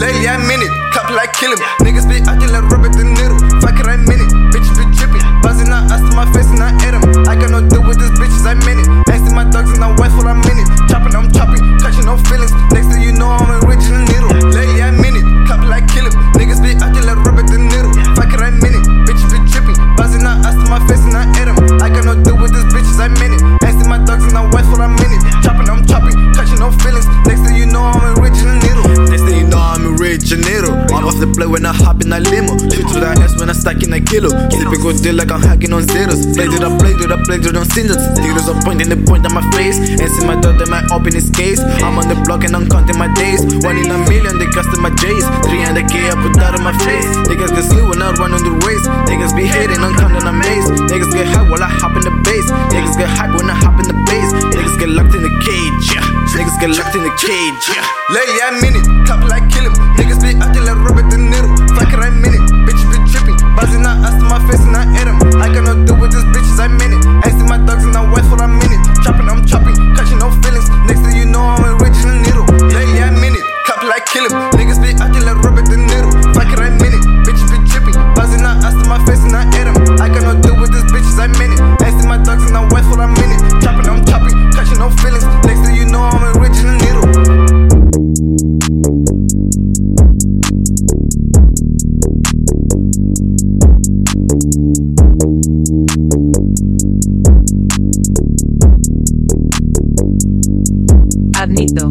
Lately I'm in it, cop like kill him. Niggas be acting like Robert De Niro. The play when I hop in a limo. Shoot to the ass when I stack in a kilo. Sipping good deal like I'm hacking on zeros. Play to the play to the play to the singles. Dealers are pointing the point at my face. And see my daughter might open his case. I'm on the block and I'm counting my days. One in a million, they custom my J's. 300k, I put that on my face. Niggas get sleep when I run on the race. Niggas be hating, I'm counting a maze. Niggas get hype while I hop in the base. Niggas get hype when I hop in the base. Niggas get locked in the cage. Yeah. Niggas get locked in the cage. Yeah. Lately I'm in it, cop like kill him. admito